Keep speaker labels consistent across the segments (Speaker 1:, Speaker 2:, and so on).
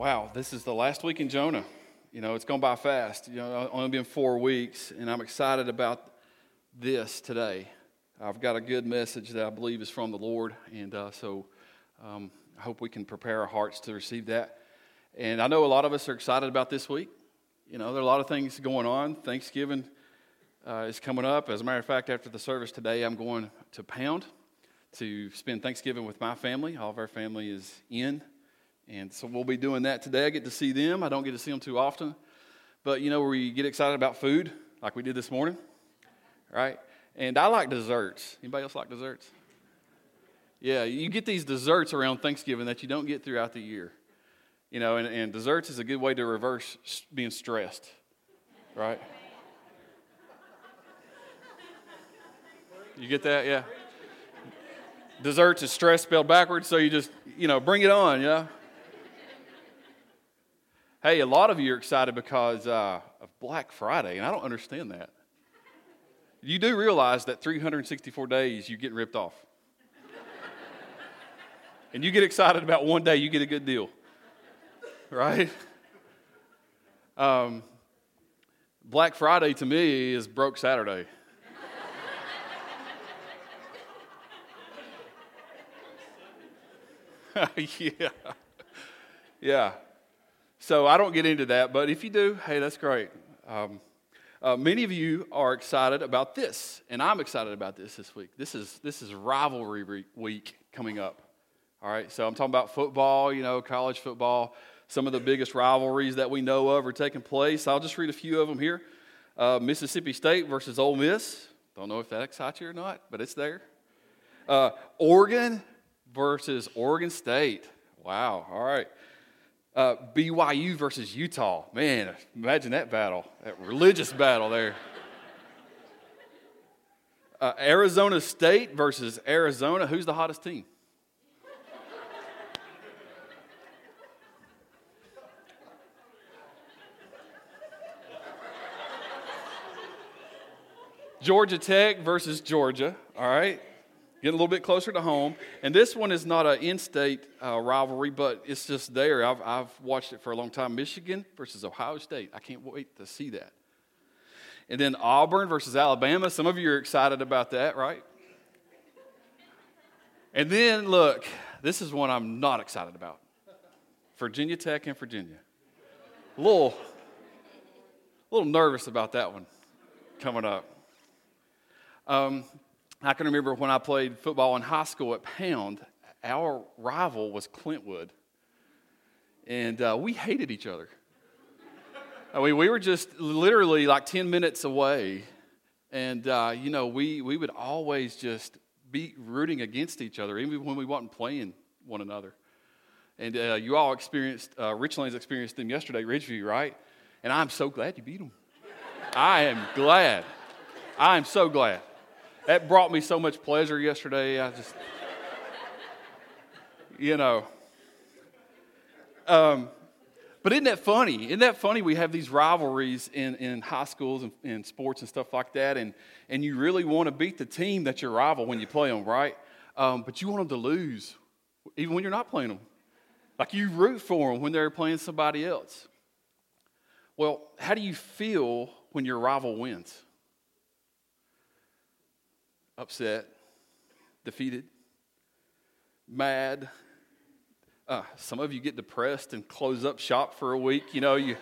Speaker 1: wow, this is the last week in Jonah. You know, it's gone by fast. You know, only been four weeks, and I'm excited about this today. I've got a good message that I believe is from the Lord, and uh, so um, I hope we can prepare our hearts to receive that. And I know a lot of us are excited about this week. You know, there are a lot of things going on. Thanksgiving uh, is coming up. As a matter of fact, after the service today, I'm going to Pound to spend Thanksgiving with my family. All of our family is in and so we'll be doing that today. I get to see them. I don't get to see them too often. But you know, we get excited about food, like we did this morning, right? And I like desserts. Anybody else like desserts? Yeah, you get these desserts around Thanksgiving that you don't get throughout the year. You know, and, and desserts is a good way to reverse being stressed, right? You get that? Yeah. Desserts is stress spelled backwards, so you just, you know, bring it on, yeah? Hey, a lot of you are excited because uh, of Black Friday, and I don't understand that. You do realize that 364 days you get ripped off. and you get excited about one day you get a good deal, right? Um, Black Friday to me is broke Saturday. yeah. Yeah. So I don't get into that, but if you do, hey, that's great. Um, uh, many of you are excited about this, and I'm excited about this this week. This is this is rivalry week coming up. All right, so I'm talking about football, you know, college football. Some of the biggest rivalries that we know of are taking place. I'll just read a few of them here. Uh, Mississippi State versus Ole Miss. Don't know if that excites you or not, but it's there. Uh, Oregon versus Oregon State. Wow. All right. Uh, BYU versus Utah. Man, imagine that battle, that religious battle there. Uh, Arizona State versus Arizona. Who's the hottest team? Georgia Tech versus Georgia. All right. Getting a little bit closer to home. And this one is not an in state uh, rivalry, but it's just there. I've, I've watched it for a long time. Michigan versus Ohio State. I can't wait to see that. And then Auburn versus Alabama. Some of you are excited about that, right? And then, look, this is one I'm not excited about Virginia Tech and Virginia. A little, a little nervous about that one coming up. Um, I can remember when I played football in high school at Pound, our rival was Clintwood. And uh, we hated each other. I mean, we were just literally like 10 minutes away. And, uh, you know, we, we would always just be rooting against each other, even when we wasn't playing one another. And uh, you all experienced, uh, Richlands experienced them yesterday, Ridgeview, right? And I'm so glad you beat them. I am glad. I am so glad. That brought me so much pleasure yesterday. I just, you know. Um, but isn't that funny? Isn't that funny? We have these rivalries in, in high schools and in sports and stuff like that, and, and you really want to beat the team that's your rival when you play them, right? Um, but you want them to lose, even when you're not playing them. Like you root for them when they're playing somebody else. Well, how do you feel when your rival wins? Upset, defeated, mad. Uh, some of you get depressed and close up shop for a week. You know, you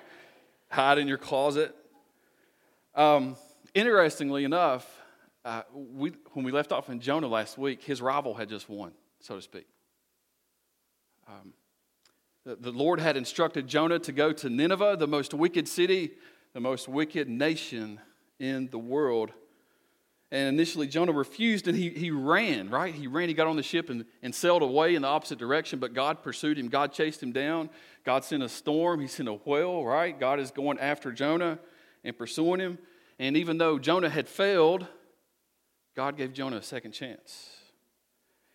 Speaker 1: hide in your closet. Um, interestingly enough, uh, we, when we left off in Jonah last week, his rival had just won, so to speak. Um, the, the Lord had instructed Jonah to go to Nineveh, the most wicked city, the most wicked nation in the world. And initially, Jonah refused and he, he ran, right? He ran, he got on the ship and, and sailed away in the opposite direction, but God pursued him. God chased him down. God sent a storm. He sent a whale, right? God is going after Jonah and pursuing him. And even though Jonah had failed, God gave Jonah a second chance.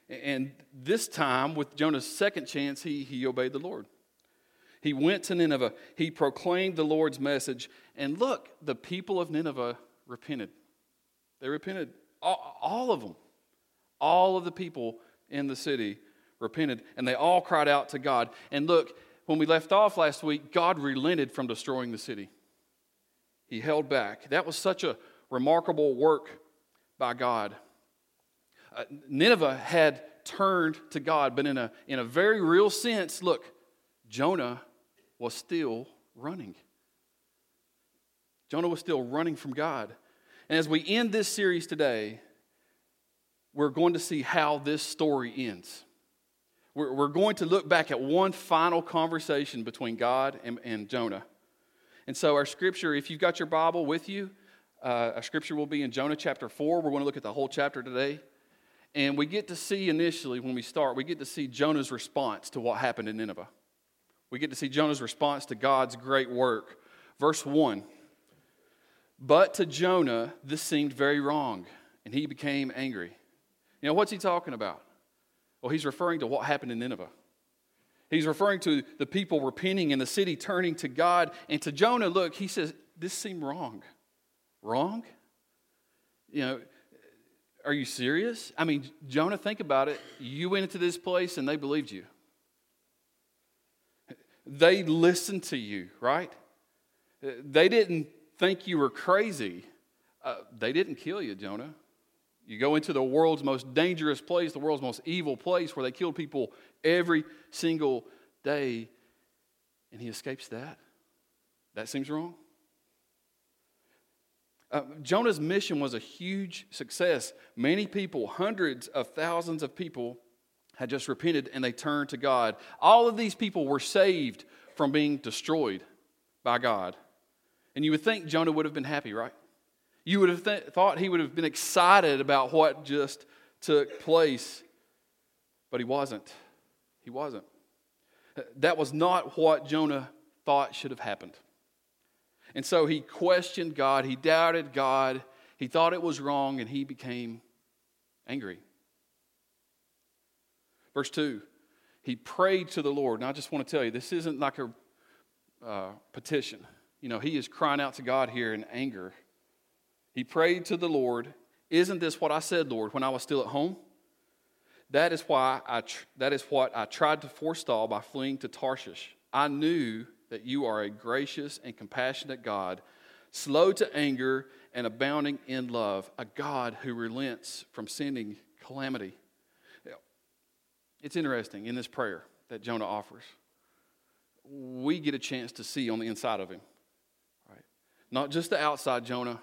Speaker 1: And this time, with Jonah's second chance, he, he obeyed the Lord. He went to Nineveh. He proclaimed the Lord's message. And look, the people of Nineveh repented. They repented. All, all of them. All of the people in the city repented, and they all cried out to God. And look, when we left off last week, God relented from destroying the city. He held back. That was such a remarkable work by God. Uh, Nineveh had turned to God, but in a, in a very real sense, look, Jonah was still running. Jonah was still running from God. And as we end this series today, we're going to see how this story ends. We're, we're going to look back at one final conversation between God and, and Jonah. And so, our scripture, if you've got your Bible with you, uh, our scripture will be in Jonah chapter 4. We're going to look at the whole chapter today. And we get to see initially, when we start, we get to see Jonah's response to what happened in Nineveh. We get to see Jonah's response to God's great work. Verse 1 But to Jonah, this seemed very wrong, and he became angry. You know, what's he talking about? Well, he's referring to what happened in Nineveh. He's referring to the people repenting and the city turning to God. And to Jonah, look, he says, This seemed wrong. Wrong? You know, are you serious? I mean, Jonah, think about it. You went into this place and they believed you. They listened to you, right? They didn't think you were crazy. Uh, they didn't kill you, Jonah. You go into the world's most dangerous place, the world's most evil place where they kill people every single day, and he escapes that. That seems wrong. Uh, Jonah's mission was a huge success. Many people, hundreds of thousands of people, had just repented and they turned to God. All of these people were saved from being destroyed by God. And you would think Jonah would have been happy, right? You would have th- thought he would have been excited about what just took place, but he wasn't. He wasn't. That was not what Jonah thought should have happened. And so he questioned God, he doubted God, he thought it was wrong, and he became angry. Verse 2 he prayed to the Lord. And I just want to tell you, this isn't like a uh, petition. You know, he is crying out to God here in anger. He prayed to the Lord, Isn't this what I said, Lord, when I was still at home? That is, why I tr- that is what I tried to forestall by fleeing to Tarshish. I knew that you are a gracious and compassionate God, slow to anger and abounding in love, a God who relents from sending calamity. It's interesting in this prayer that Jonah offers. We get a chance to see on the inside of him. Not just the outside Jonah,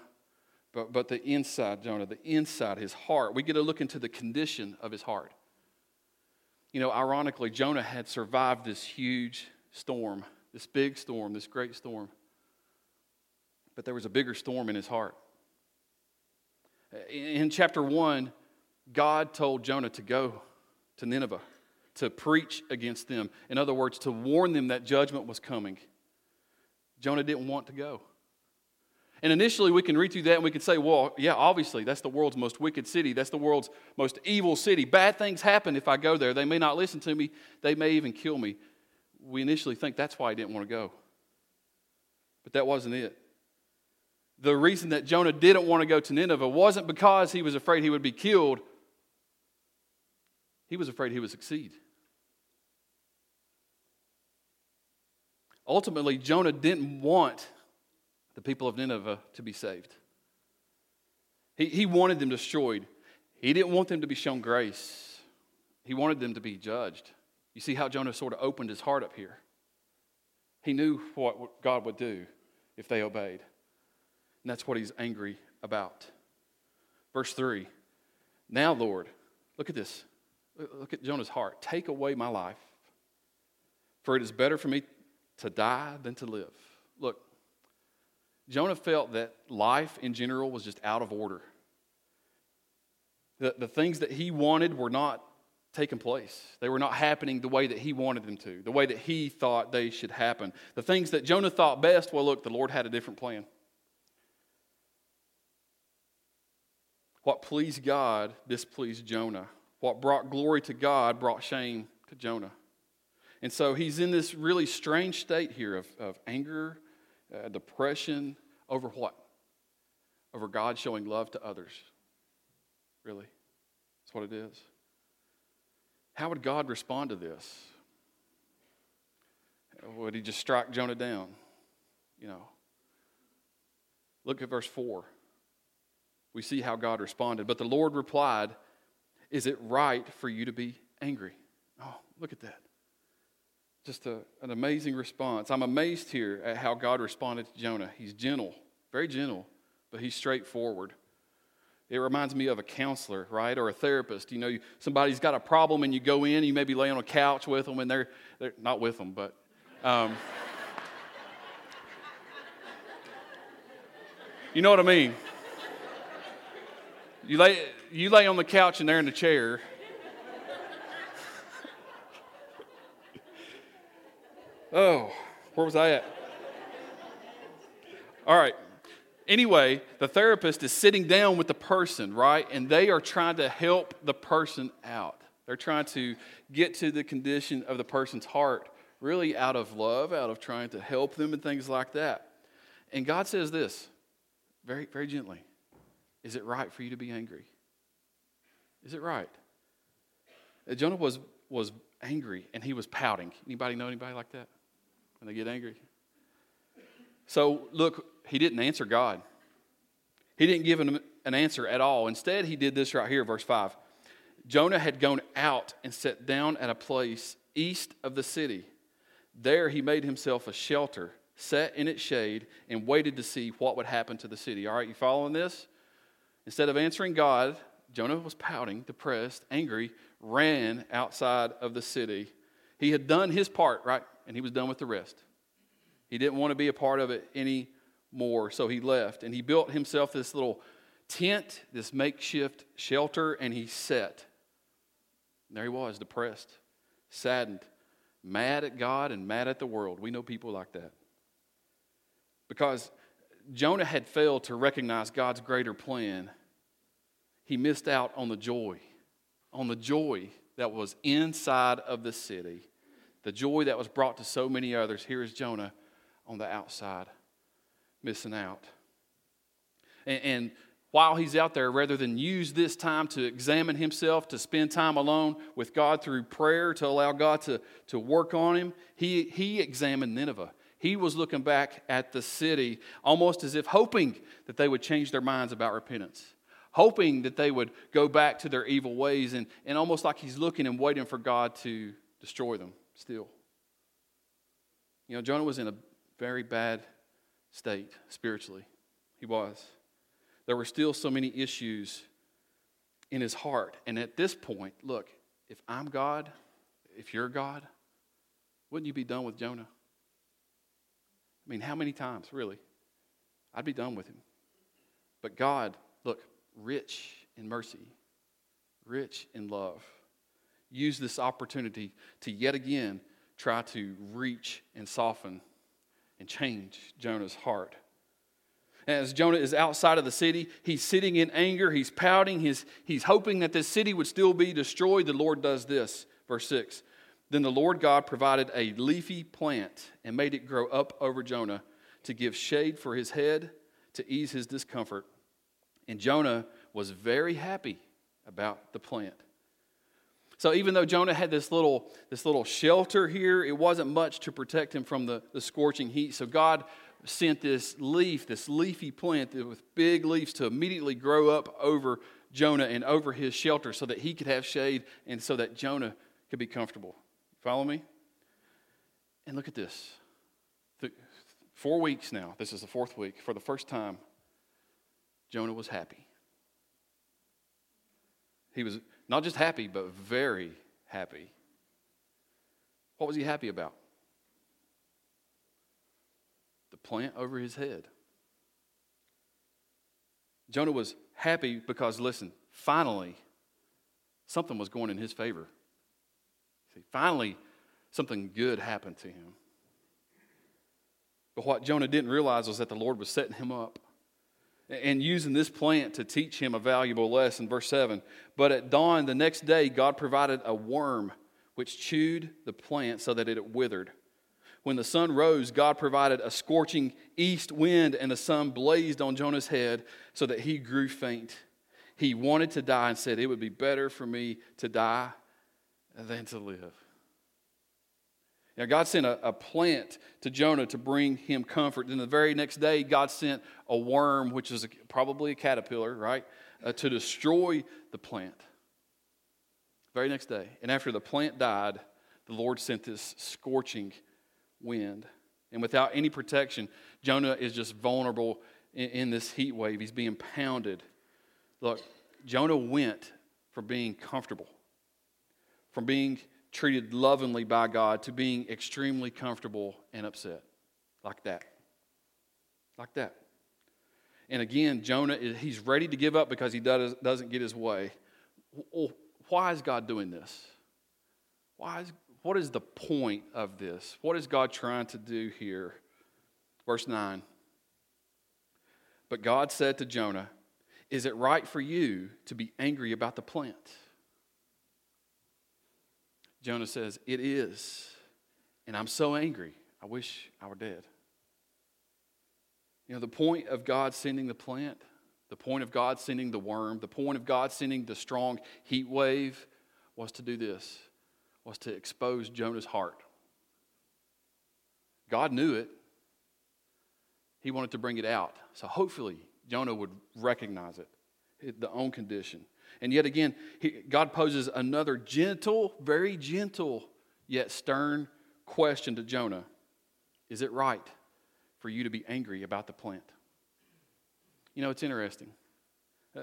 Speaker 1: but, but the inside, Jonah, the inside, his heart. We get to look into the condition of his heart. You know, ironically, Jonah had survived this huge storm, this big storm, this great storm. But there was a bigger storm in his heart. In chapter 1, God told Jonah to go to Nineveh to preach against them. In other words, to warn them that judgment was coming. Jonah didn't want to go. And initially, we can read through that and we can say, well, yeah, obviously, that's the world's most wicked city. That's the world's most evil city. Bad things happen if I go there. They may not listen to me, they may even kill me. We initially think that's why he didn't want to go. But that wasn't it. The reason that Jonah didn't want to go to Nineveh wasn't because he was afraid he would be killed, he was afraid he would succeed. Ultimately, Jonah didn't want the people of Nineveh to be saved. He, he wanted them destroyed. He didn't want them to be shown grace. He wanted them to be judged. You see how Jonah sort of opened his heart up here. He knew what God would do if they obeyed. And that's what he's angry about. Verse 3 Now, Lord, look at this. Look at Jonah's heart. Take away my life, for it is better for me to die than to live. Look, Jonah felt that life in general was just out of order. The, the things that he wanted were not taking place. They were not happening the way that he wanted them to, the way that he thought they should happen. The things that Jonah thought best, well, look, the Lord had a different plan. What pleased God displeased Jonah. What brought glory to God brought shame to Jonah. And so he's in this really strange state here of, of anger, uh, depression over what? Over God showing love to others. Really? That's what it is. How would God respond to this? would he just strike Jonah down? You know. Look at verse 4. We see how God responded. But the Lord replied, Is it right for you to be angry? Oh, look at that. Just a, an amazing response. I'm amazed here at how God responded to Jonah. He's gentle, very gentle, but he's straightforward. It reminds me of a counselor, right, or a therapist. You know, somebody's got a problem, and you go in. You maybe lay on a couch with them, and they're, they're not with them, but um, you know what I mean. You lay you lay on the couch, and they're in the chair. Oh, where was I at? All right. Anyway, the therapist is sitting down with the person, right? And they are trying to help the person out. They're trying to get to the condition of the person's heart, really out of love, out of trying to help them and things like that. And God says this very, very gently Is it right for you to be angry? Is it right? Uh, Jonah was, was angry and he was pouting. Anybody know anybody like that? When they get angry? So, look, he didn't answer God. He didn't give him an answer at all. Instead, he did this right here, verse 5. Jonah had gone out and sat down at a place east of the city. There he made himself a shelter, sat in its shade, and waited to see what would happen to the city. All right, you following this? Instead of answering God, Jonah was pouting, depressed, angry, ran outside of the city. He had done his part, right? And he was done with the rest. He didn't want to be a part of it any more, so he left. And he built himself this little tent, this makeshift shelter, and he sat. And there he was, depressed, saddened, mad at God and mad at the world. We know people like that. Because Jonah had failed to recognize God's greater plan, he missed out on the joy, on the joy that was inside of the city, the joy that was brought to so many others. Here is Jonah on the outside missing out. And, and while he's out there, rather than use this time to examine himself, to spend time alone with God through prayer, to allow God to, to work on him, he, he examined Nineveh. He was looking back at the city almost as if hoping that they would change their minds about repentance, hoping that they would go back to their evil ways, and, and almost like he's looking and waiting for God to destroy them still. You know, Jonah was in a very bad state spiritually. He was. There were still so many issues in his heart. And at this point, look, if I'm God, if you're God, wouldn't you be done with Jonah? I mean, how many times, really? I'd be done with him. But God, look, rich in mercy, rich in love, used this opportunity to yet again try to reach and soften and change Jonah's heart. As Jonah is outside of the city, he's sitting in anger, he's pouting, he's, he's hoping that this city would still be destroyed. The Lord does this. Verse 6 Then the Lord God provided a leafy plant and made it grow up over Jonah to give shade for his head, to ease his discomfort. And Jonah was very happy about the plant. So even though Jonah had this little, this little shelter here, it wasn't much to protect him from the, the scorching heat. So God sent this leaf, this leafy plant with big leaves to immediately grow up over Jonah and over his shelter so that he could have shade and so that Jonah could be comfortable. Follow me? And look at this. Four weeks now, this is the fourth week, for the first time, Jonah was happy. He was not just happy, but very happy. What was he happy about? The plant over his head. Jonah was happy because, listen, finally, something was going in his favor. See, finally, something good happened to him. But what Jonah didn't realize was that the Lord was setting him up and using this plant to teach him a valuable lesson. Verse 7 But at dawn the next day, God provided a worm which chewed the plant so that it withered. When the sun rose, God provided a scorching east wind, and the sun blazed on Jonah's head so that he grew faint. He wanted to die and said, It would be better for me to die than to live. Now, God sent a, a, plant to Jonah to bring him comfort. Then the very next day, God sent a worm, which is a, probably a caterpillar, right, uh, to destroy the plant. Very next day. And after the plant died, the Lord sent this scorching wind. And without any protection, Jonah is just vulnerable in, in this heat wave. He's being pounded. Look, Jonah went from being comfortable, from being treated lovingly by God to being extremely comfortable and upset. Like that. Like that. And again, Jonah, he's ready to give up because he does, doesn't get his way. Why is God doing this? Why is, what is the point of this? What is God trying to do here? Verse 9. But God said to Jonah, Is it right for you to be angry about the plant? Jonah says, It is. And I'm so angry. I wish I were dead. You know, the point of God sending the plant, the point of God sending the worm, the point of God sending the strong heat wave was to do this, was to expose Jonah's heart. God knew it. He wanted to bring it out. So hopefully Jonah would recognize it, the own condition. And yet again, he, God poses another gentle, very gentle, yet stern question to Jonah Is it right for you to be angry about the plant? You know, it's interesting. Uh,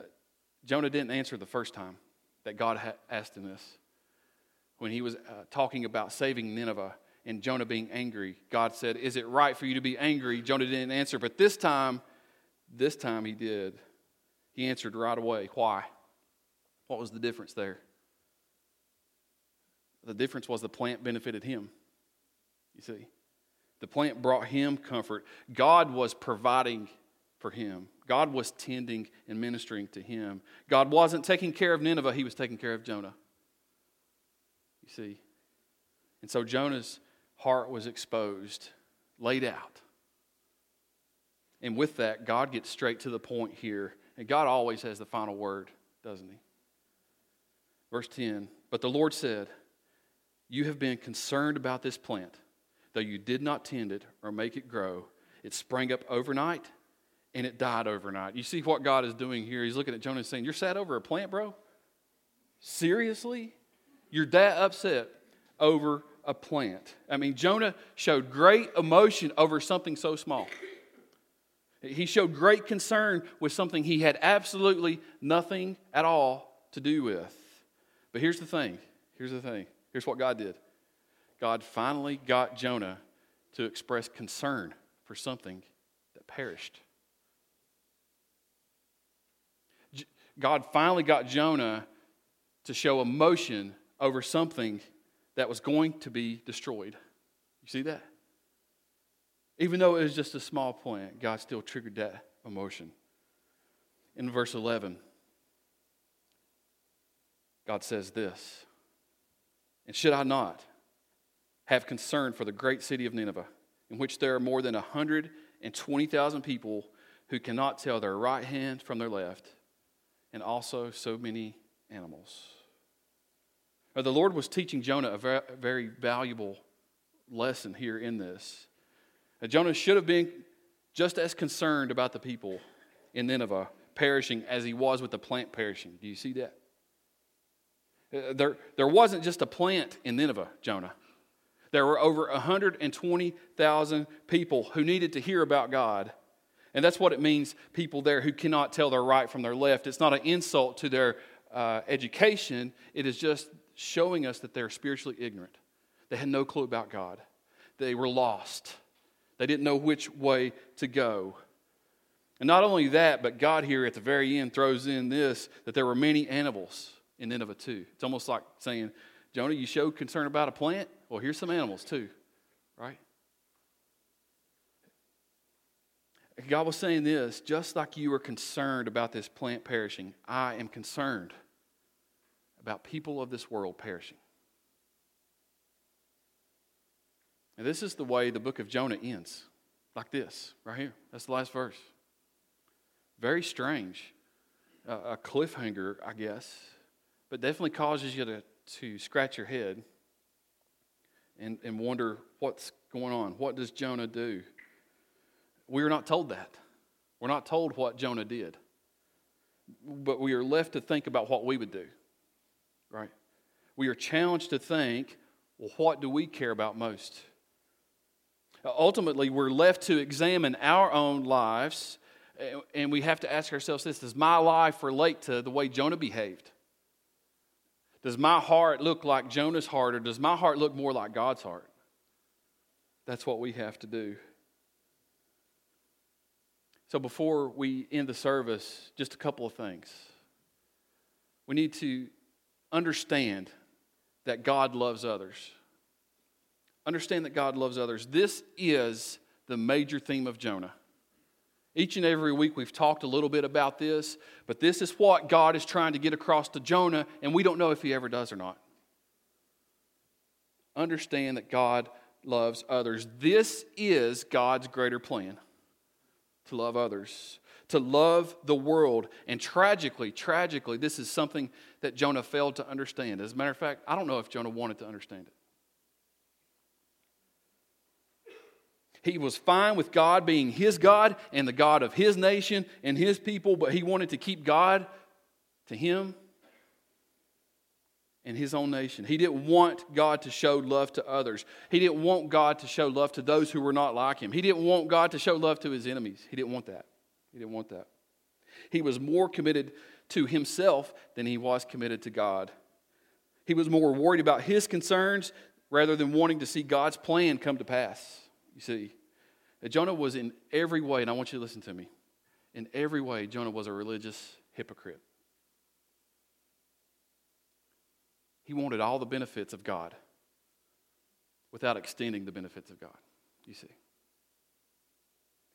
Speaker 1: Jonah didn't answer the first time that God ha- asked him this. When he was uh, talking about saving Nineveh and Jonah being angry, God said, Is it right for you to be angry? Jonah didn't answer, but this time, this time he did. He answered right away. Why? What was the difference there? The difference was the plant benefited him. You see, the plant brought him comfort. God was providing for him, God was tending and ministering to him. God wasn't taking care of Nineveh, he was taking care of Jonah. You see? And so Jonah's heart was exposed, laid out. And with that, God gets straight to the point here. And God always has the final word, doesn't he? Verse 10 But the Lord said, You have been concerned about this plant, though you did not tend it or make it grow. It sprang up overnight and it died overnight. You see what God is doing here? He's looking at Jonah and saying, You're sad over a plant, bro? Seriously? You're that upset over a plant. I mean, Jonah showed great emotion over something so small. He showed great concern with something he had absolutely nothing at all to do with. But here's the thing here's the thing. Here's what God did God finally got Jonah to express concern for something that perished. God finally got Jonah to show emotion over something that was going to be destroyed. You see that? Even though it was just a small point, God still triggered that emotion. In verse 11, God says this And should I not have concern for the great city of Nineveh, in which there are more than 120,000 people who cannot tell their right hand from their left, and also so many animals? Now, the Lord was teaching Jonah a very valuable lesson here in this. Now, Jonah should have been just as concerned about the people in Nineveh perishing as he was with the plant perishing. Do you see that? Uh, there, there wasn't just a plant in Nineveh, Jonah. There were over 120,000 people who needed to hear about God. And that's what it means people there who cannot tell their right from their left. It's not an insult to their uh, education, it is just showing us that they're spiritually ignorant. They had no clue about God, they were lost, they didn't know which way to go. And not only that, but God here at the very end throws in this that there were many animals in Nineveh too. It's almost like saying, Jonah, you showed concern about a plant? Well, here's some animals too, right? God was saying this just like you were concerned about this plant perishing, I am concerned about people of this world perishing. And this is the way the book of Jonah ends like this, right here. That's the last verse. Very strange. Uh, a cliffhanger, I guess but definitely causes you to, to scratch your head and, and wonder what's going on. What does Jonah do? We are not told that. We're not told what Jonah did. But we are left to think about what we would do, right? We are challenged to think, well, what do we care about most? Ultimately, we're left to examine our own lives, and we have to ask ourselves this Does my life relate to the way Jonah behaved? Does my heart look like Jonah's heart, or does my heart look more like God's heart? That's what we have to do. So, before we end the service, just a couple of things. We need to understand that God loves others. Understand that God loves others. This is the major theme of Jonah. Each and every week we've talked a little bit about this, but this is what God is trying to get across to Jonah, and we don't know if he ever does or not. Understand that God loves others. This is God's greater plan to love others, to love the world. And tragically, tragically, this is something that Jonah failed to understand. As a matter of fact, I don't know if Jonah wanted to understand it. He was fine with God being his God and the God of his nation and his people, but he wanted to keep God to him and his own nation. He didn't want God to show love to others. He didn't want God to show love to those who were not like him. He didn't want God to show love to his enemies. He didn't want that. He didn't want that. He was more committed to himself than he was committed to God. He was more worried about his concerns rather than wanting to see God's plan come to pass. You see, Jonah was in every way, and I want you to listen to me. In every way, Jonah was a religious hypocrite. He wanted all the benefits of God without extending the benefits of God, you see.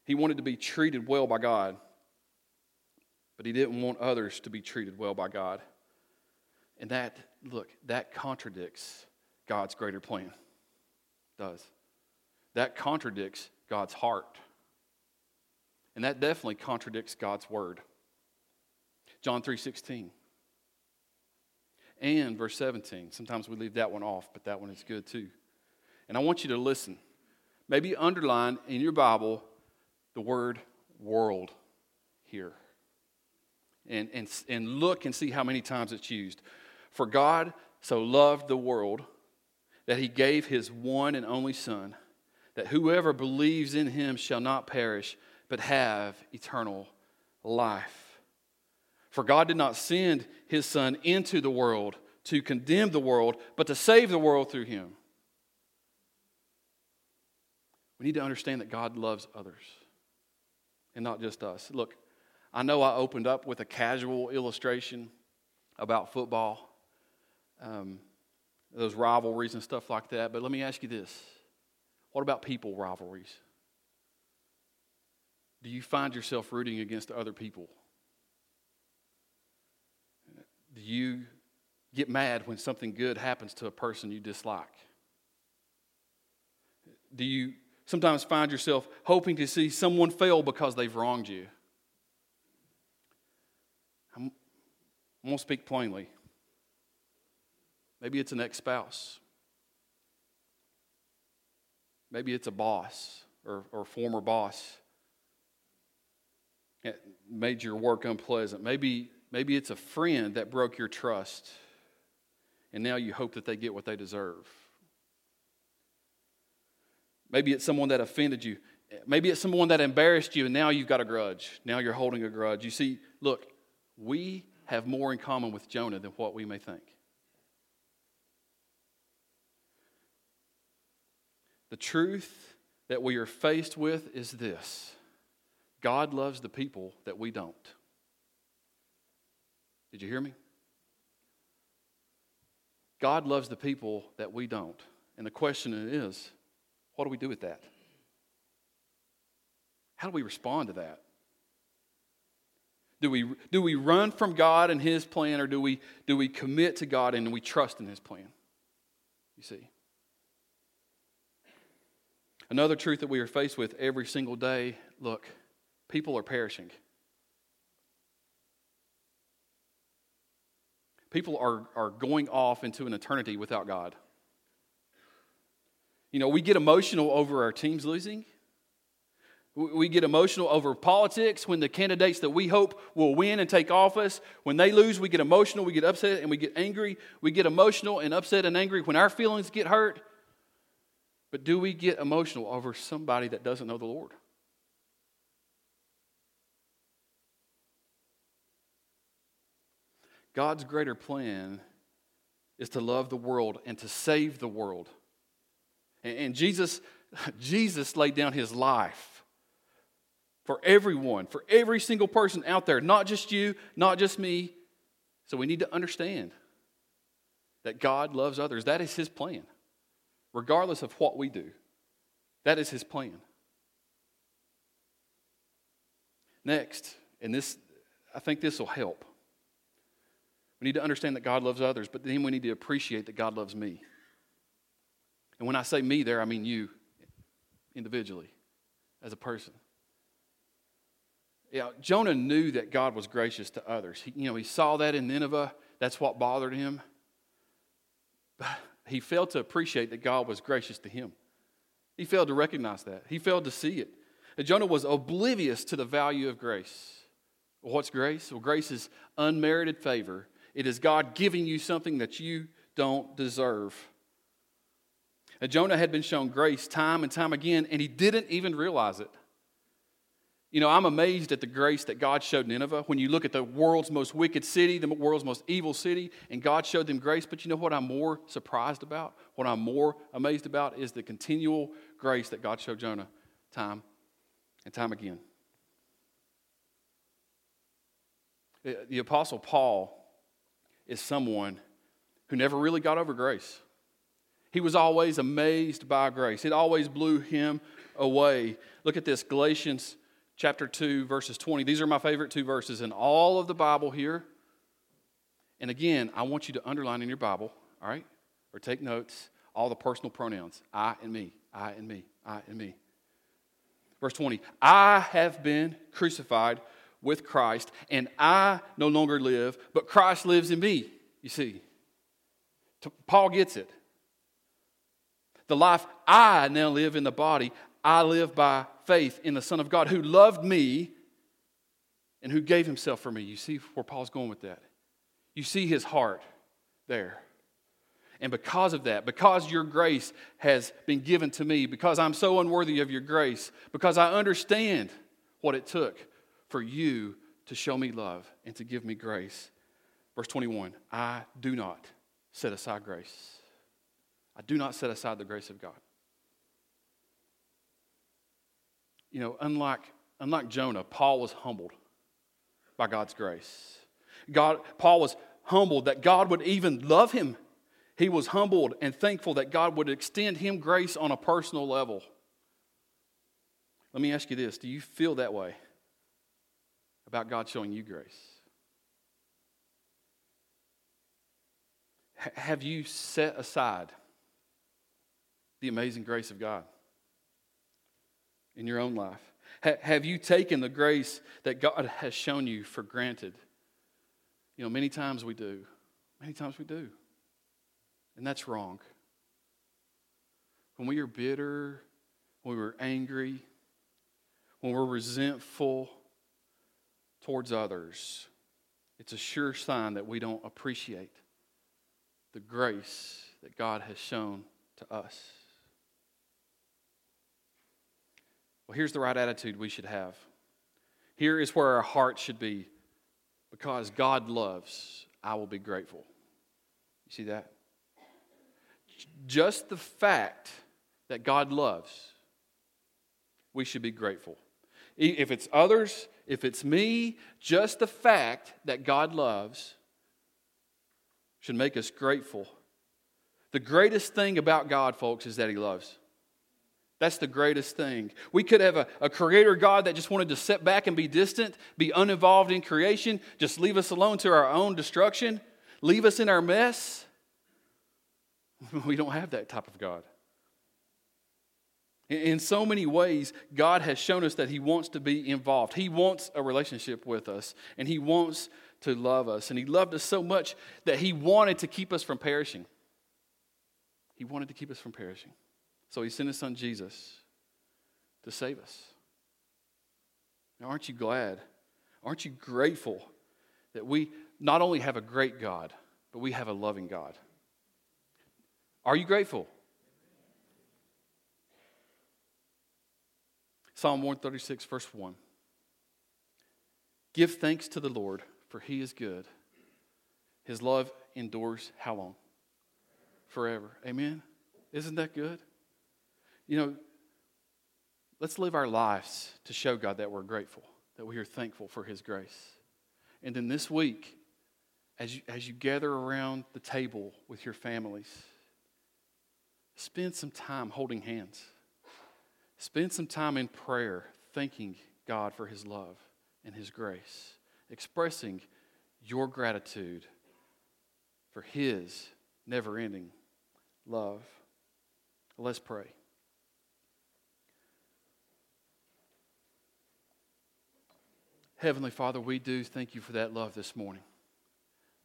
Speaker 1: He wanted to be treated well by God, but he didn't want others to be treated well by God. And that, look, that contradicts God's greater plan. It does. That contradicts God's heart. And that definitely contradicts God's word. John 3:16. And verse 17. Sometimes we leave that one off, but that one is good too. And I want you to listen. Maybe underline in your Bible the word world here. And, and, and look and see how many times it's used. For God so loved the world that he gave his one and only Son that whoever believes in him shall not perish, but have eternal life. For God did not send his Son into the world to condemn the world, but to save the world through him. We need to understand that God loves others and not just us. Look, I know I opened up with a casual illustration about football, um, those rivalries and stuff like that, but let me ask you this what about people rivalries? Do you find yourself rooting against other people? Do you get mad when something good happens to a person you dislike? Do you sometimes find yourself hoping to see someone fail because they've wronged you? I'm, I'm going to speak plainly. Maybe it's an ex spouse. Maybe it's a boss or, or former boss. It made your work unpleasant. Maybe, maybe it's a friend that broke your trust, and now you hope that they get what they deserve. Maybe it's someone that offended you. Maybe it's someone that embarrassed you, and now you've got a grudge. Now you're holding a grudge. You see, look, we have more in common with Jonah than what we may think. The truth that we are faced with is this God loves the people that we don't. Did you hear me? God loves the people that we don't. And the question is, what do we do with that? How do we respond to that? Do we, do we run from God and His plan, or do we, do we commit to God and we trust in His plan? You see. Another truth that we are faced with every single day look, people are perishing. People are, are going off into an eternity without God. You know, we get emotional over our teams losing. We get emotional over politics when the candidates that we hope will win and take office, when they lose, we get emotional, we get upset, and we get angry. We get emotional and upset and angry when our feelings get hurt. But do we get emotional over somebody that doesn't know the Lord? God's greater plan is to love the world and to save the world. And Jesus, Jesus laid down his life for everyone, for every single person out there, not just you, not just me. So we need to understand that God loves others. That is his plan, regardless of what we do. That is his plan. Next, and this, I think this will help. We need to understand that God loves others, but then we need to appreciate that God loves me. And when I say me there, I mean you individually, as a person. Yeah, Jonah knew that God was gracious to others. He, you know, he saw that in Nineveh. That's what bothered him. But he failed to appreciate that God was gracious to him. He failed to recognize that. He failed to see it. And Jonah was oblivious to the value of grace. What's grace? Well, grace is unmerited favor it is God giving you something that you don't deserve. And Jonah had been shown grace time and time again, and he didn't even realize it. You know, I'm amazed at the grace that God showed Nineveh. When you look at the world's most wicked city, the world's most evil city, and God showed them grace. But you know what I'm more surprised about? What I'm more amazed about is the continual grace that God showed Jonah time and time again. Uh, the Apostle Paul is someone who never really got over grace. He was always amazed by grace, it always blew him away. Look at this Galatians chapter 2, verses 20. These are my favorite two verses in all of the Bible here. And again, I want you to underline in your Bible, all right, or take notes, all the personal pronouns I and me, I and me, I and me. Verse 20 I have been crucified with Christ, and I no longer live, but Christ lives in me. You see, Paul gets it. The life I now live in the body, I live by faith in the Son of God who loved me and who gave himself for me. You see where Paul's going with that? You see his heart there. And because of that, because your grace has been given to me, because I'm so unworthy of your grace, because I understand what it took for you to show me love and to give me grace. Verse 21 I do not set aside grace. I do not set aside the grace of God. You know, unlike, unlike Jonah, Paul was humbled by God's grace. God, Paul was humbled that God would even love him. He was humbled and thankful that God would extend him grace on a personal level. Let me ask you this do you feel that way? about God showing you grace? H- have you set aside the amazing grace of God in your own life? H- have you taken the grace that God has shown you for granted? You know, many times we do. Many times we do. And that's wrong. When we are bitter, when we're angry, when we're resentful, towards others, it's a sure sign that we don't appreciate the grace that God has shown to us. Well, here's the right attitude we should have. Here is where our heart should be. Because God loves, I will be grateful. You see that? Just the fact that God loves, we should be grateful. If it's others, if it's me, just the fact that God loves should make us grateful. The greatest thing about God, folks, is that He loves. That's the greatest thing. We could have a, a creator God that just wanted to sit back and be distant, be uninvolved in creation, just leave us alone to our own destruction, leave us in our mess. We don't have that type of God. In so many ways, God has shown us that He wants to be involved. He wants a relationship with us, and He wants to love us. And He loved us so much that He wanted to keep us from perishing. He wanted to keep us from perishing. So he sent his son Jesus to save us. Now, aren't you glad? Aren't you grateful that we not only have a great God, but we have a loving God? Are you grateful? Psalm 136, verse 1. Give thanks to the Lord, for he is good. His love endures how long? Forever. Amen? Isn't that good? You know, let's live our lives to show God that we're grateful, that we are thankful for his grace. And then this week, as you, as you gather around the table with your families, spend some time holding hands. Spend some time in prayer, thanking God for his love and his grace, expressing your gratitude for his never ending love. Let's pray. Heavenly Father, we do thank you for that love this morning.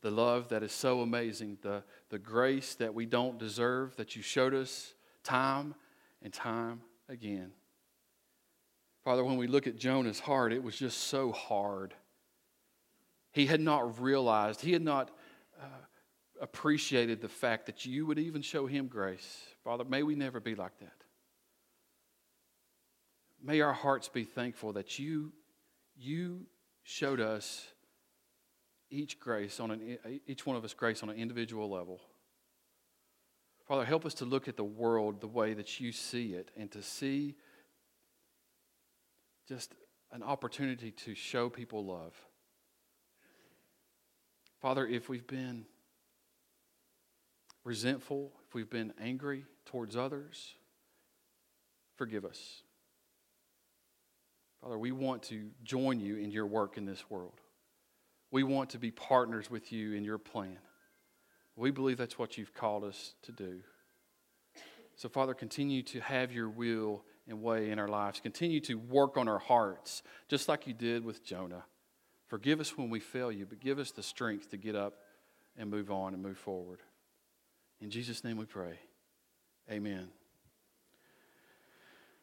Speaker 1: The love that is so amazing, the, the grace that we don't deserve, that you showed us time and time again. Father, when we look at Jonah's heart, it was just so hard. He had not realized, he had not uh, appreciated the fact that you would even show him grace. Father, may we never be like that. May our hearts be thankful that you, you showed us each grace on an, each one of us grace on an individual level. Father, help us to look at the world the way that you see it and to see just an opportunity to show people love. Father, if we've been resentful, if we've been angry towards others, forgive us. Father, we want to join you in your work in this world. We want to be partners with you in your plan. We believe that's what you've called us to do. So, Father, continue to have your will and way in our lives. Continue to work on our hearts, just like you did with Jonah. Forgive us when we fail you, but give us the strength to get up and move on and move forward. In Jesus' name we pray. Amen.